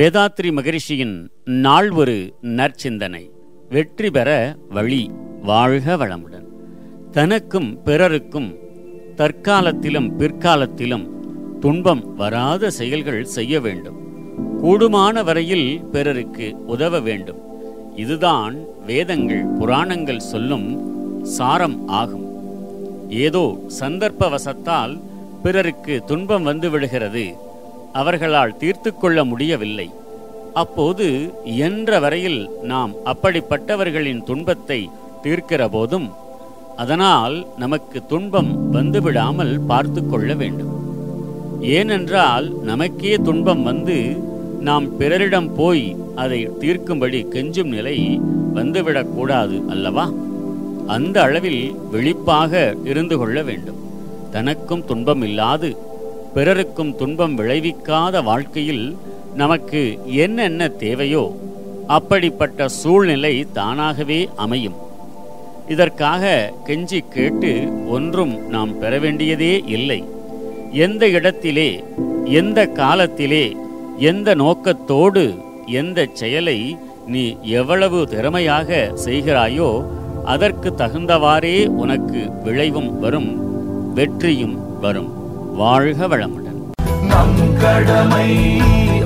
வேதாத்ரி மகரிஷியின் நாள் ஒரு நற்சிந்தனை. வெற்றி பெற வழி வாழ்க வளமுடன். தனக்கும் பிறருக்கும் தற்காலத்திலும் பிற்காலத்திலும் துன்பம் வராத செயல்கள் செய்ய வேண்டும். கூடுமான வரையில் பிறருக்கு உதவ வேண்டும். இதுதான் வேதங்கள் புராணங்கள் சொல்லும் சாரம் ஆகும். ஏதோ சந்தர்ப்பவசத்தால் பிறருக்கு துன்பம் வந்து விடுகிறது. அவர்களால் தீர்த்து கொள்ள முடியவில்லை. அப்போது என்ற வரையில் நாம் அப்படிப்பட்டவர்களின் துன்பத்தை தீர்க்கிற போதும் அதனால் நமக்கு துன்பம் வந்துவிடாமல் பார்த்து கொள்ள வேண்டும். ஏனென்றால் நமக்கே துன்பம் வந்து நாம் பிறரிடம் போய் அதை தீர்க்கும்படி கெஞ்சும் நிலை வந்துவிடக்கூடாது அல்லவா? அந்த அளவில் விழிப்பாக இருந்து கொள்ள வேண்டும். தனக்கும் துன்பம் இல்லாது பிறருக்கும் துன்பம் விளைவிக்காத வாழ்க்கையில் நமக்கு என்னென்ன தேவையோ அப்படிப்பட்ட சூழ்நிலை தானாகவே அமையும். இதற்காக கெஞ்சி கேட்டு ஒன்றும் நாம் பெற வேண்டியதே இல்லை. எந்த இடத்திலே எந்த காலத்திலே எந்த நோக்கத்தோடு எந்த செயலை நீ எவ்வளவு திறமையாக செய்கிறாயோ அதற்கு தகுந்தவாறே உனக்கு விளைவும் வரும் வெற்றியும் வரும். வாழ்க வளமுடன். நம் கடமை